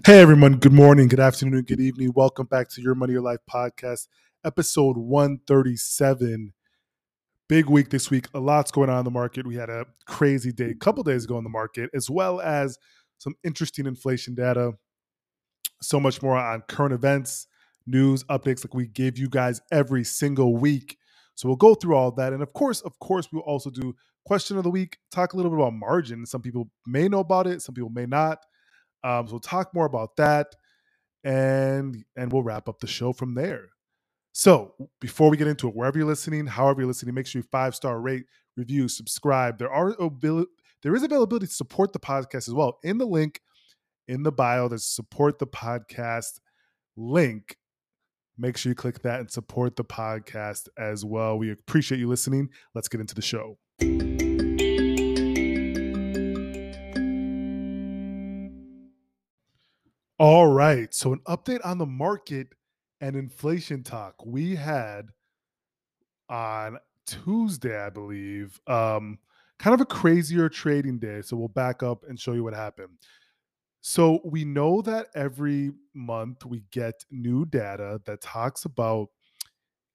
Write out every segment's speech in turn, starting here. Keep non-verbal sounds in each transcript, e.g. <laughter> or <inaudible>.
Hey everyone, good morning, good afternoon, good evening. Welcome back to Your Money Your Life podcast, episode 137. Big week this week. A lot's going on in the market. We had a crazy day a couple days ago in the market, as well as some interesting inflation data. So much more on current events, news, updates like we give you guys every single week. So we'll go through all that. And of course, of course, we'll also do question of the week, talk a little bit about margin. Some people may know about it, some people may not. Um, so we'll talk more about that, and and we'll wrap up the show from there. So before we get into it, wherever you're listening, however you're listening, make sure you five star rate, review, subscribe. There are there is availability to support the podcast as well. In the link in the bio, there's support the podcast link. Make sure you click that and support the podcast as well. We appreciate you listening. Let's get into the show. All right. So, an update on the market and inflation talk. We had on Tuesday, I believe, um, kind of a crazier trading day. So, we'll back up and show you what happened. So, we know that every month we get new data that talks about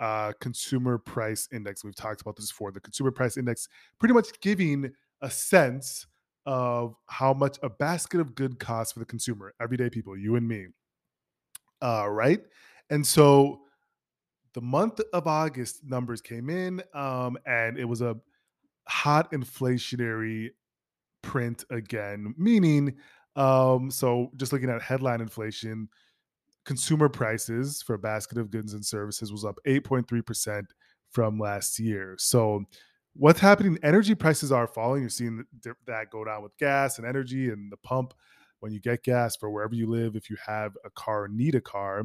uh, consumer price index. We've talked about this before. The consumer price index pretty much giving a sense of how much a basket of good costs for the consumer, everyday people, you and me. Uh, right? And so the month of August numbers came in, um, and it was a hot inflationary print again, meaning, um, so just looking at headline inflation, consumer prices for a basket of goods and services was up 8.3% from last year. So what's happening energy prices are falling. You're seeing that go down with gas and energy and the pump when you get gas for wherever you live if you have a car need a car.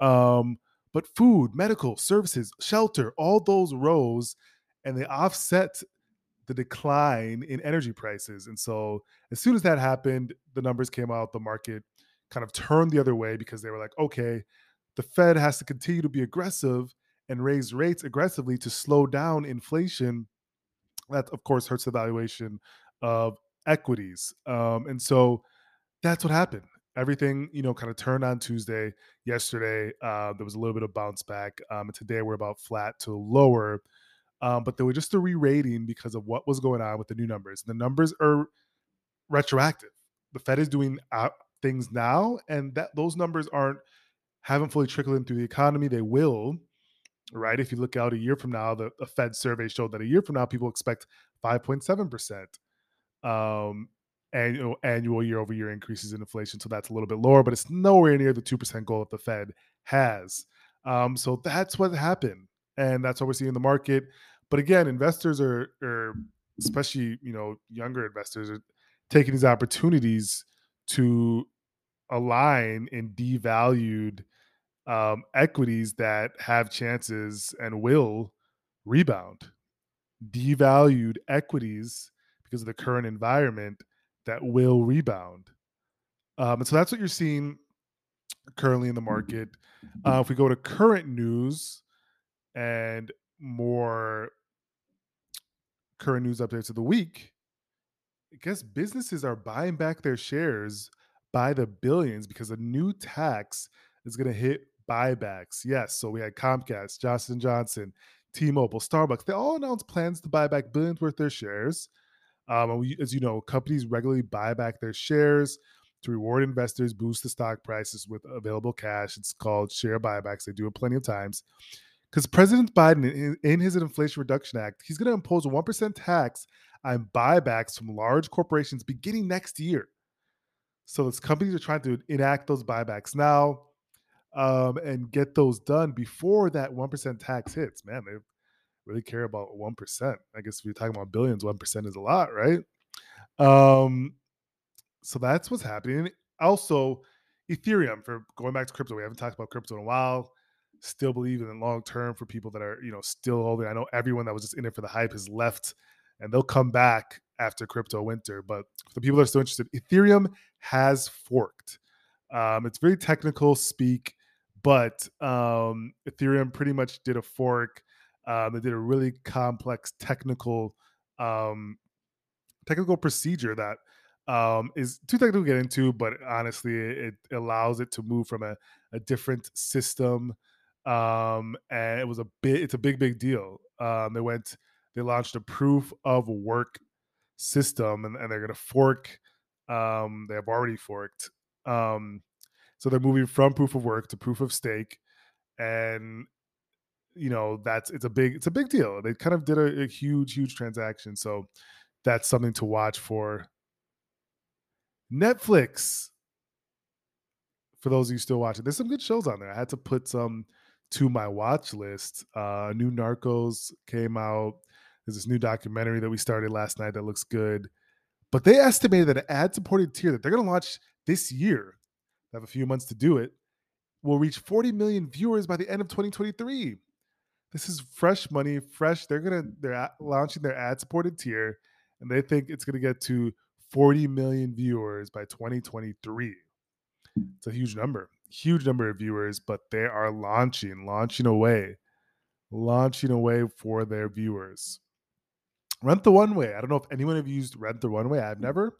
Um, but food medical services shelter all those rose and they offset the decline in energy prices. And so as soon as that happened the numbers came out the market kind of turned the other way because they were like okay the fed has to continue to be aggressive and raise rates aggressively to slow down inflation that of course hurts the valuation of equities. Um, and so that's what happened. Everything, you know, kind of turned on Tuesday. Yesterday, uh, there was a little bit of bounce back. Um, and today we're about flat to lower. Um, but there was just a re-rating because of what was going on with the new numbers. The numbers are retroactive. The Fed is doing uh, things now, and that those numbers aren't haven't fully trickled into the economy. They will, right? If you look out a year from now, the, Fed survey showed that a year from now, people expect 5.7% um, annual, annual year over year increases in inflation. So that's a little bit lower, but it's nowhere near the 2% goal that the Fed has. Um, so that's what happened. And that's what we're seeing in the market. But again, investors are, are especially, you know, younger investors are taking these opportunities to align in devalued um, equities that have chances and will rebound. Devalued equities because of the current environment that will rebound. Um, and so that's what you're seeing currently in the market. Uh, if we go to current news and more current news updates of the week, I guess businesses are buying back their shares by the billions because a new tax is going to hit buybacks. Yes, so we had Comcast, Johnson Johnson, T-Mobile, Starbucks. They all announced plans to buy back billions worth their shares. Um, we, as you know, companies regularly buy back their shares to reward investors, boost the stock prices with available cash. It's called share buybacks. They do it plenty of times. Because President Biden, in, in his Inflation Reduction Act, he's going to impose a 1% tax on buybacks from large corporations beginning next year. So, as companies are trying to enact those buybacks now um, and get those done before that 1% tax hits. Man, they really care about 1%. I guess if you're talking about billions, 1% is a lot, right? Um, so that's what's happening. Also, Ethereum, for going back to crypto, we haven't talked about crypto in a while. Still believe in the long term for people that are, you know, still holding. I know everyone that was just in it for the hype has left and they'll come back after crypto winter. But for the people that are still interested, Ethereum has forked. Um, it's very technical speak but um, Ethereum pretty much did a fork. Um, they did a really complex technical um, technical procedure that um, is too technical to get into, but honestly, it, allows it to move from a, a different system. Um, and it was a big, it's a big, big deal. Um, they went, they launched a proof of work system and, and they're going to fork. Um, they have already forked. Um, so they're moving from proof of work to proof of stake. And you know that's it's a big it's a big deal. They kind of did a, a huge huge transaction so that's something to watch for. Netflix for those of you still watching there's some good shows on there. I had to put some to my watch list. Uh new narcos came out. There's this new documentary that we started last night that looks good. But they estimated that an ad supported tier that they're going to launch this year have a few months to do it will reach 40 million viewers by the end of 2023 this is fresh money, fresh. They're gonna they're launching their ad supported tier, and they think it's gonna get to 40 million viewers by 2023. It's a huge number, huge number of viewers, but they are launching, launching away, launching away for their viewers. Rent the Runway. I don't know if anyone have used Rent the Runway. I've mm. never,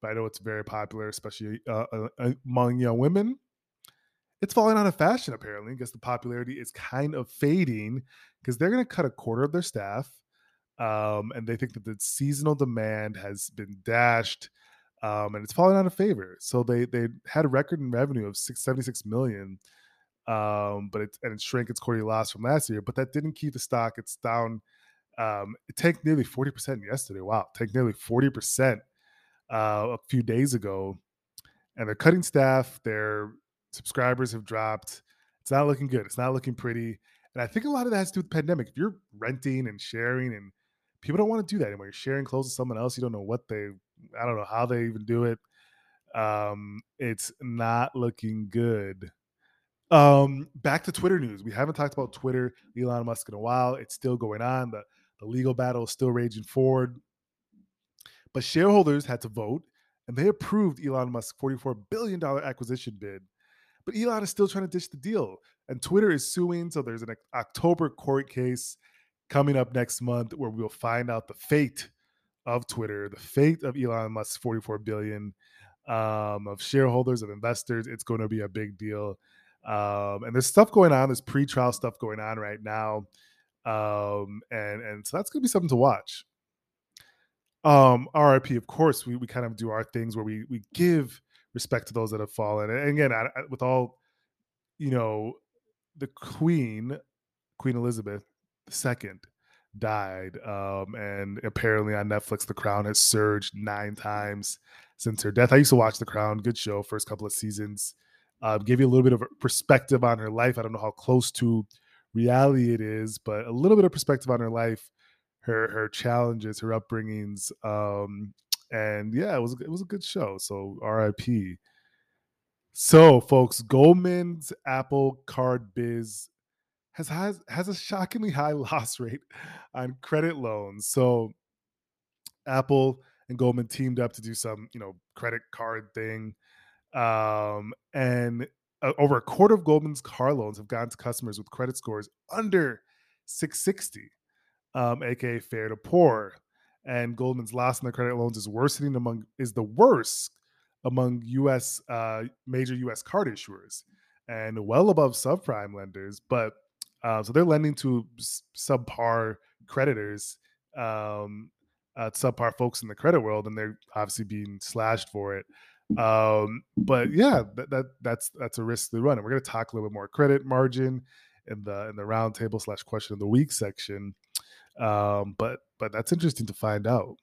but I know it's very popular, especially uh, uh, among young women. It's falling out of fashion apparently because the popularity is kind of fading because they're going to cut a quarter of their staff um, and they think that the seasonal demand has been dashed um, and it's falling out of favor. So they they had a record in revenue of 676 million um, but it and it shrank its quarterly loss from last year but that didn't keep the stock it's down um, it tanked nearly 40% yesterday. Wow tanked nearly 40% uh, a few days ago and they're cutting staff they're subscribers have dropped. It's not looking good. It's not looking pretty. And I think a lot of that has to do with the pandemic. If you're renting and sharing and people don't want to do that anymore. You're sharing clothes with someone else. You don't know what they I don't know how they even do it. Um, it's not looking good. Um, back to Twitter news. We haven't talked about Twitter, Elon Musk in a while. It's still going on. The the legal battle is still raging forward. But shareholders had to vote and they approved Elon Musk's $44 billion acquisition bid but Elon is still trying to ditch the deal. And Twitter is suing. So there's an October court case coming up next month where we'll find out the fate of Twitter, the fate of Elon Musk's 44 billion um, of shareholders, of investors. It's going to be a big deal. Um, and there's stuff going on. There's pre-trial stuff going on right now. Um, and and so that's going to be something to watch. Um, RIP, of course, we, we kind of do our things where we we give respect to those that have fallen. And again, I, I, with all, you know, the Queen, Queen Elizabeth II, died, um, and apparently on Netflix, The Crown has surged nine times since her death. I used to watch The Crown, good show, first couple of seasons. Um, gave you a little bit of perspective on her life. I don't know how close to reality it is, but a little bit of perspective on her life, her her challenges, her upbringings, um, and yeah, it was it was a good show. So R.I.P. So, folks, Goldman's Apple Card Biz has has has a shockingly high <laughs> loss rate on credit loans. So, Apple and Goldman teamed up to do some, you know, credit card thing, um, and uh, over a quarter of Goldman's car loans have gone to customers with credit scores under 660, um, aka fair to poor and Goldman's loss in the credit loans is worsening among is the worst among U.S. Uh, major U.S. card issuers and well above subprime lenders. But uh, so they're lending to subpar creditors, um, uh, subpar folks in the credit world, and they're obviously being slashed for it. Um, but yeah, that, that that's that's a risk they run, and we're going to talk a little bit more credit margin in the in the roundtable slash question of the week section. Um, but but that's interesting to find out.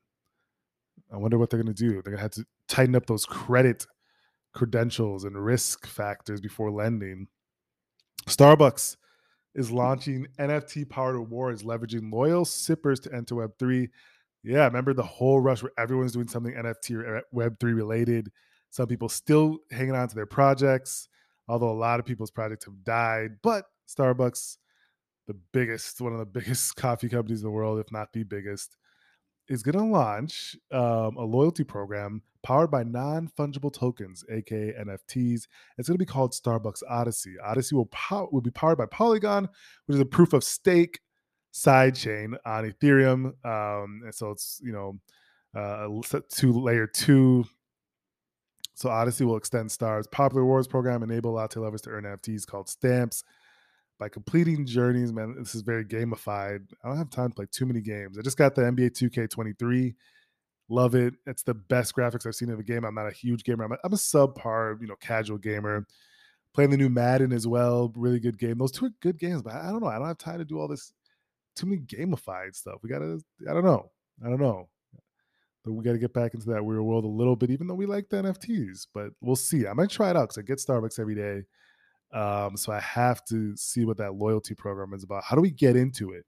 I wonder what they're going to do. They're going to have to tighten up those credit credentials and risk factors before lending. Starbucks is launching NFT powered rewards, leveraging loyal sippers to enter Web3. Yeah, remember the whole rush where everyone's doing something NFT or Web3 related. Some people still hanging on to their projects, although a lot of people's projects have died. But Starbucks the biggest, one of the <laughs> biggest coffee companies in the world, if not the biggest, is going to launch um, a loyalty program powered by non fungible tokens, aka NFTs. It's going to be called Starbucks Odyssey. Odyssey will pow- will be powered by Polygon, which is a proof of stake sidechain on Ethereum. Um, and so it's you know uh, to layer two So Odyssey will extend Star's popular rewards program, enable latte lovers to earn NFTs called stamps by completing journeys. Man, this is very gamified. I don't have time to play too many games. I just got the NBA 2K23. Love it. It's the best graphics I've seen in a game. I'm not a huge gamer. I'm a, I'm a subpar, you know, casual gamer. Playing the new Madden as well. Really good game. Those two are good games, but I don't know. I don't have time to do all this too many gamified stuff. We gotta. I don't know. I don't know. But we got to get back into that real world a little bit, even though we like the NFTs. But we'll see. I might try it out because I get Starbucks every day. Um, so I have to see what that loyalty program is about. How do we get into it?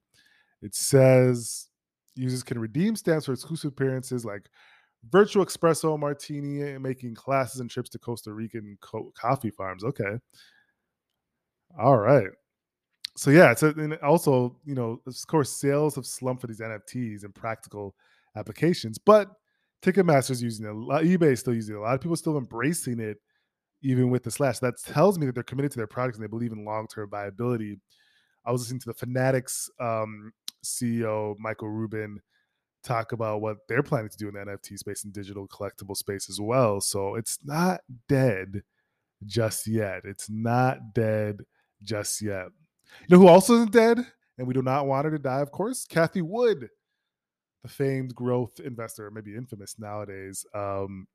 It says users can redeem stamps for exclusive appearances like virtual espresso martini, and making classes and trips to Costa Rican co- coffee farms. Okay. All right. So yeah, it's a, and also you know of course sales have slumped for these NFTs and practical applications, but Ticketmaster's using it. eBay is still using it. A lot of people still embracing it, even with the slash. That tells me that they're committed to their products and they believe in long term viability. I was listening to the Fanatics um, CEO Michael Rubin talk about what they're planning to do in the NFT space and digital collectible space as well. So it's not dead just yet. It's not dead just yet. You know who also isn't dead? And we do not want her to die, of course? Cathie Wood, the famed growth investor, maybe infamous nowadays. Um,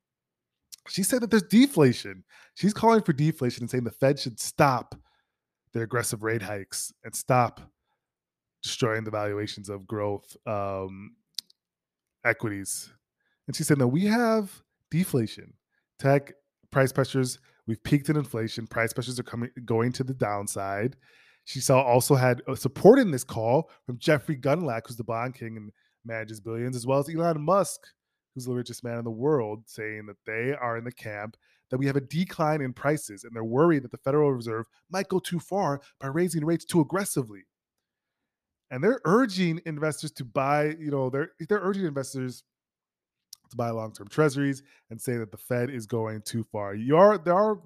she said that there's deflation. She's calling for deflation and saying the Fed should stop their aggressive rate hikes and stop destroying the valuations of growth um, equities. And she said, no, we have deflation. Tech price pressures, we've peaked in inflation. Price pressures are coming going to the downside. She saw also had support in this call from Jeffrey Gundlach, who's the bond king and manages billions, as well as Elon Musk, who's the richest man in the world, saying that they are in the camp that we have a decline in prices and they're worried that the Federal Reserve might go too far by raising rates too aggressively. And they're urging investors to buy, you know, they're they're urging investors to buy long-term treasuries and say that the Fed is going too far. You are there are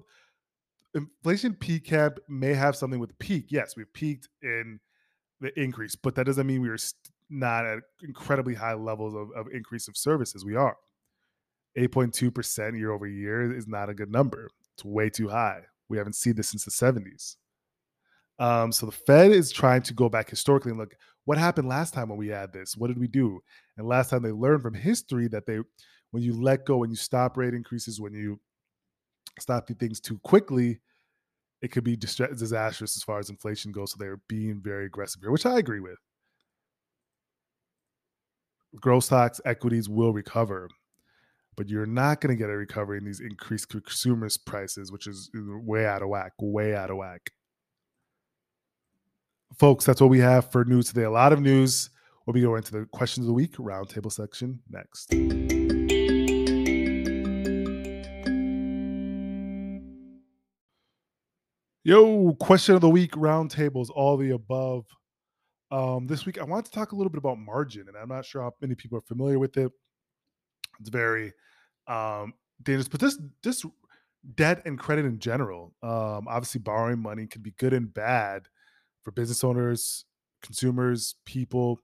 inflation peak camp may have something with peak. Yes, we've peaked in the increase, but that doesn't mean we are not at incredibly high levels of, of increase of services. We are. 8.2% year over year is not a good number. It's way too high. We haven't seen this since the 70s. Um, so the Fed is trying to go back historically and look what happened last time when we had this. What did we do? And last time they learned from history that they, when you let go, when you stop rate increases, when you stop things too quickly, it could be disastrous as far as inflation goes. So they're being very aggressive here, which I agree with. Growth stocks, equities will recover, but you're not going to get a recovery in these increased consumers' prices, which is way out of whack, way out of whack. Folks, that's what we have for news today. A lot of news. We'll be going to the questions of the week roundtable section next. Yo, question of the week, roundtables, all the above. Um, this week, I want to talk a little bit about margin, and I'm not sure how many people are familiar with it. It's very um, dangerous, but this this debt and credit in general, um, obviously, borrowing money can be good and bad for business owners, consumers, people.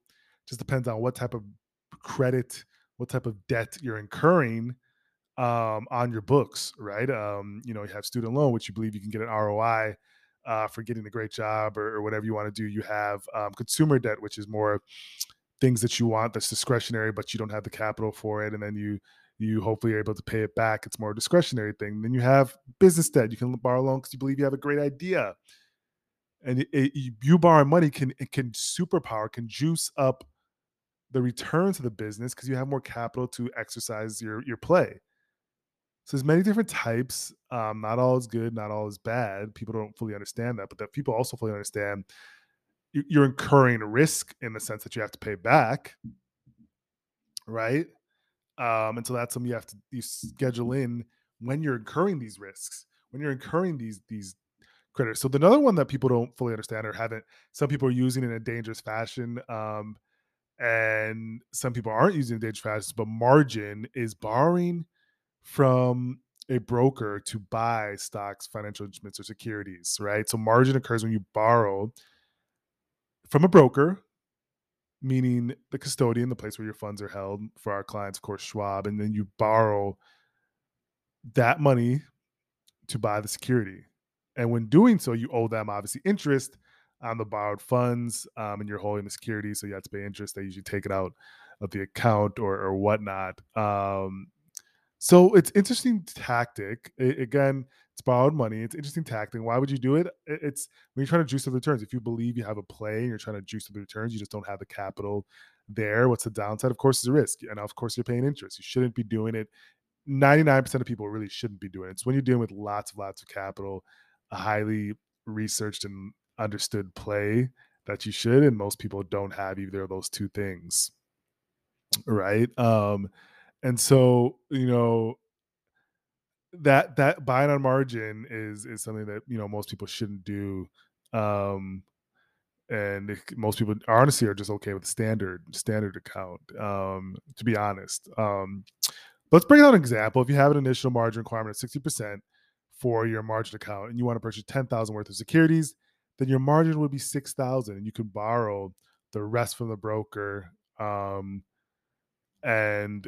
Just depends on what type of credit, what type of debt you're incurring um, on your books, right? Um, you know, you have student loan, which you believe you can get an ROI uh, for getting a great job or, or whatever you want to do. You have um, consumer debt, which is more things that you want that's discretionary, but you don't have the capital for it, and then you you hopefully are able to pay it back. It's more a discretionary thing. Then you have business debt. You can borrow loan because you believe you have a great idea, and it, it, you borrow money can it can superpower can juice up the return to the business because you have more capital to exercise your your play. So there's many different types. Um, not all is good, not all is bad. People don't fully understand that, but that people also fully understand you're incurring risk in the sense that you have to pay back, right? Um, and so that's something you have to you schedule in when you're incurring these risks, when you're incurring these these credits. So the another one that people don't fully understand or haven't, some people are using in a dangerous fashion. Um, and some people aren't using dangerous fashion, but margin is borrowing from a broker to buy stocks, financial instruments, or securities, right? So margin occurs when you borrow from a broker, meaning the custodian, the place where your funds are held for our clients, of course, Schwab, and then you borrow that money to buy the security. And when doing so, you owe them obviously interest on the borrowed funds um, and you're holding the security. So you have to pay interest. They usually take it out of the account or, or whatnot. Um, so it's interesting tactic. It, again, it's borrowed money. It's interesting tactic. Why would you do it? It's when you're trying to juice the returns. If you believe you have a play and you're trying to juice the returns, you just don't have the capital there. What's the downside? Of course, is a risk. And of course, you're paying interest. You shouldn't be doing it. 99% of people really shouldn't be doing it. It's when you're dealing with lots of lots of capital, a highly researched and understood play that you should. And most people don't have either of those two things. Right. Um, and so, you know, that that buying on margin is is something that you know most people shouldn't do um and most people honestly are just okay with standard standard account um to be honest um let's bring out an example. If you have an initial margin requirement of 60% for your margin account and you want to purchase 10,000 worth of securities then your margin would be 6,000 and you can borrow the rest from the broker um and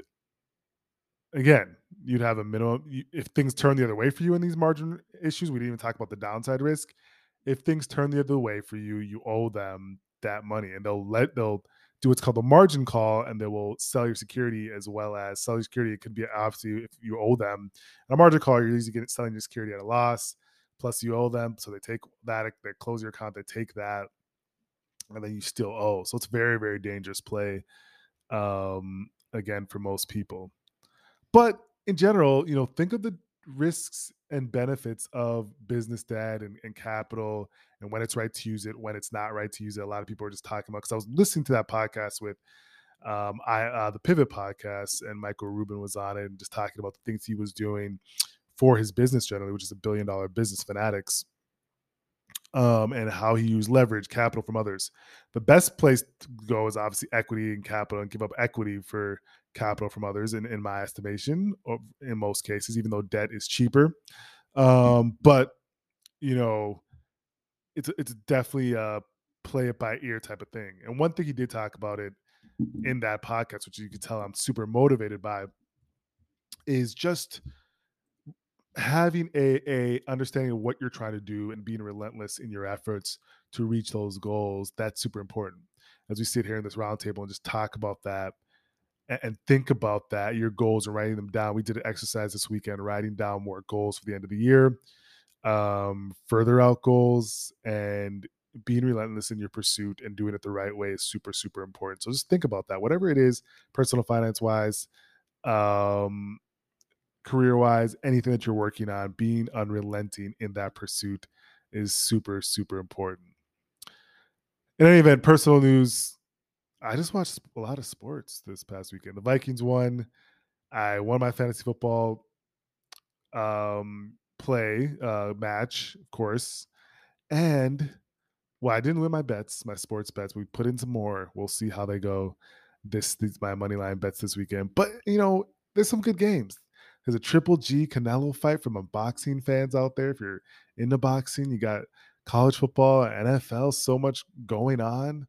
again, you'd have a minimum. If things turn the other way for you in these margin issues, we didn't even talk about the downside risk. If things turn the other way for you, you owe them that money, and they'll let they'll do what's called a margin call, and they will sell your security as well as sell your security. It could be obviously if you owe them a margin call, you're usually getting selling your security at a loss. Plus, you owe them, so they take that, they close your account, they take that, and then you still owe. So it's very, very dangerous play. Um, again, for most people. But in general, you know, think of the risks and benefits of business debt and, and, capital and when it's right to use it, when it's not right to use it. A lot of people are just talking about because I was listening to that podcast with um, I uh, the Pivot podcast and Michael Rubin was on it and just talking about the things he was doing for his business generally, which is a billion dollar business fanatics. Um, and how he used leverage capital from others. The best place to go is obviously equity and capital and give up equity for capital from others in, in my estimation or in most cases even though debt is cheaper. Um, but you know it's it's definitely a play it by ear type of thing. And one thing he did talk about it in that podcast which you can tell i'm super motivated by is just having a, a understanding of what you're trying to do and being relentless in your efforts to reach those goals that's super important. As we sit here in this roundtable and just talk about that and think about that your goals and writing them down. We did an exercise this weekend writing down more goals for the end of the year um, further out goals and being relentless in your pursuit and doing it the right way is super super important. So just think about that whatever it is personal finance wise um, career wise anything that you're working on being unrelenting in that pursuit is super super important. In any event personal news I just watched a lot of sports this past weekend. The Vikings won. I won my fantasy football um, play uh, match, of course, and well, I didn't win my bets, my sports bets. We put in some more. We'll see how they go. This, these my money line bets this weekend. But you know, there's some good games. There's a Triple G Canelo fight from boxing fans out there. If you're into boxing, you got college football, NFL, so much going on.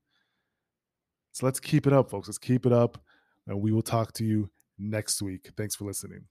So let's keep it up, folks. Let's keep it up. And we will talk to you next week. Thanks for listening.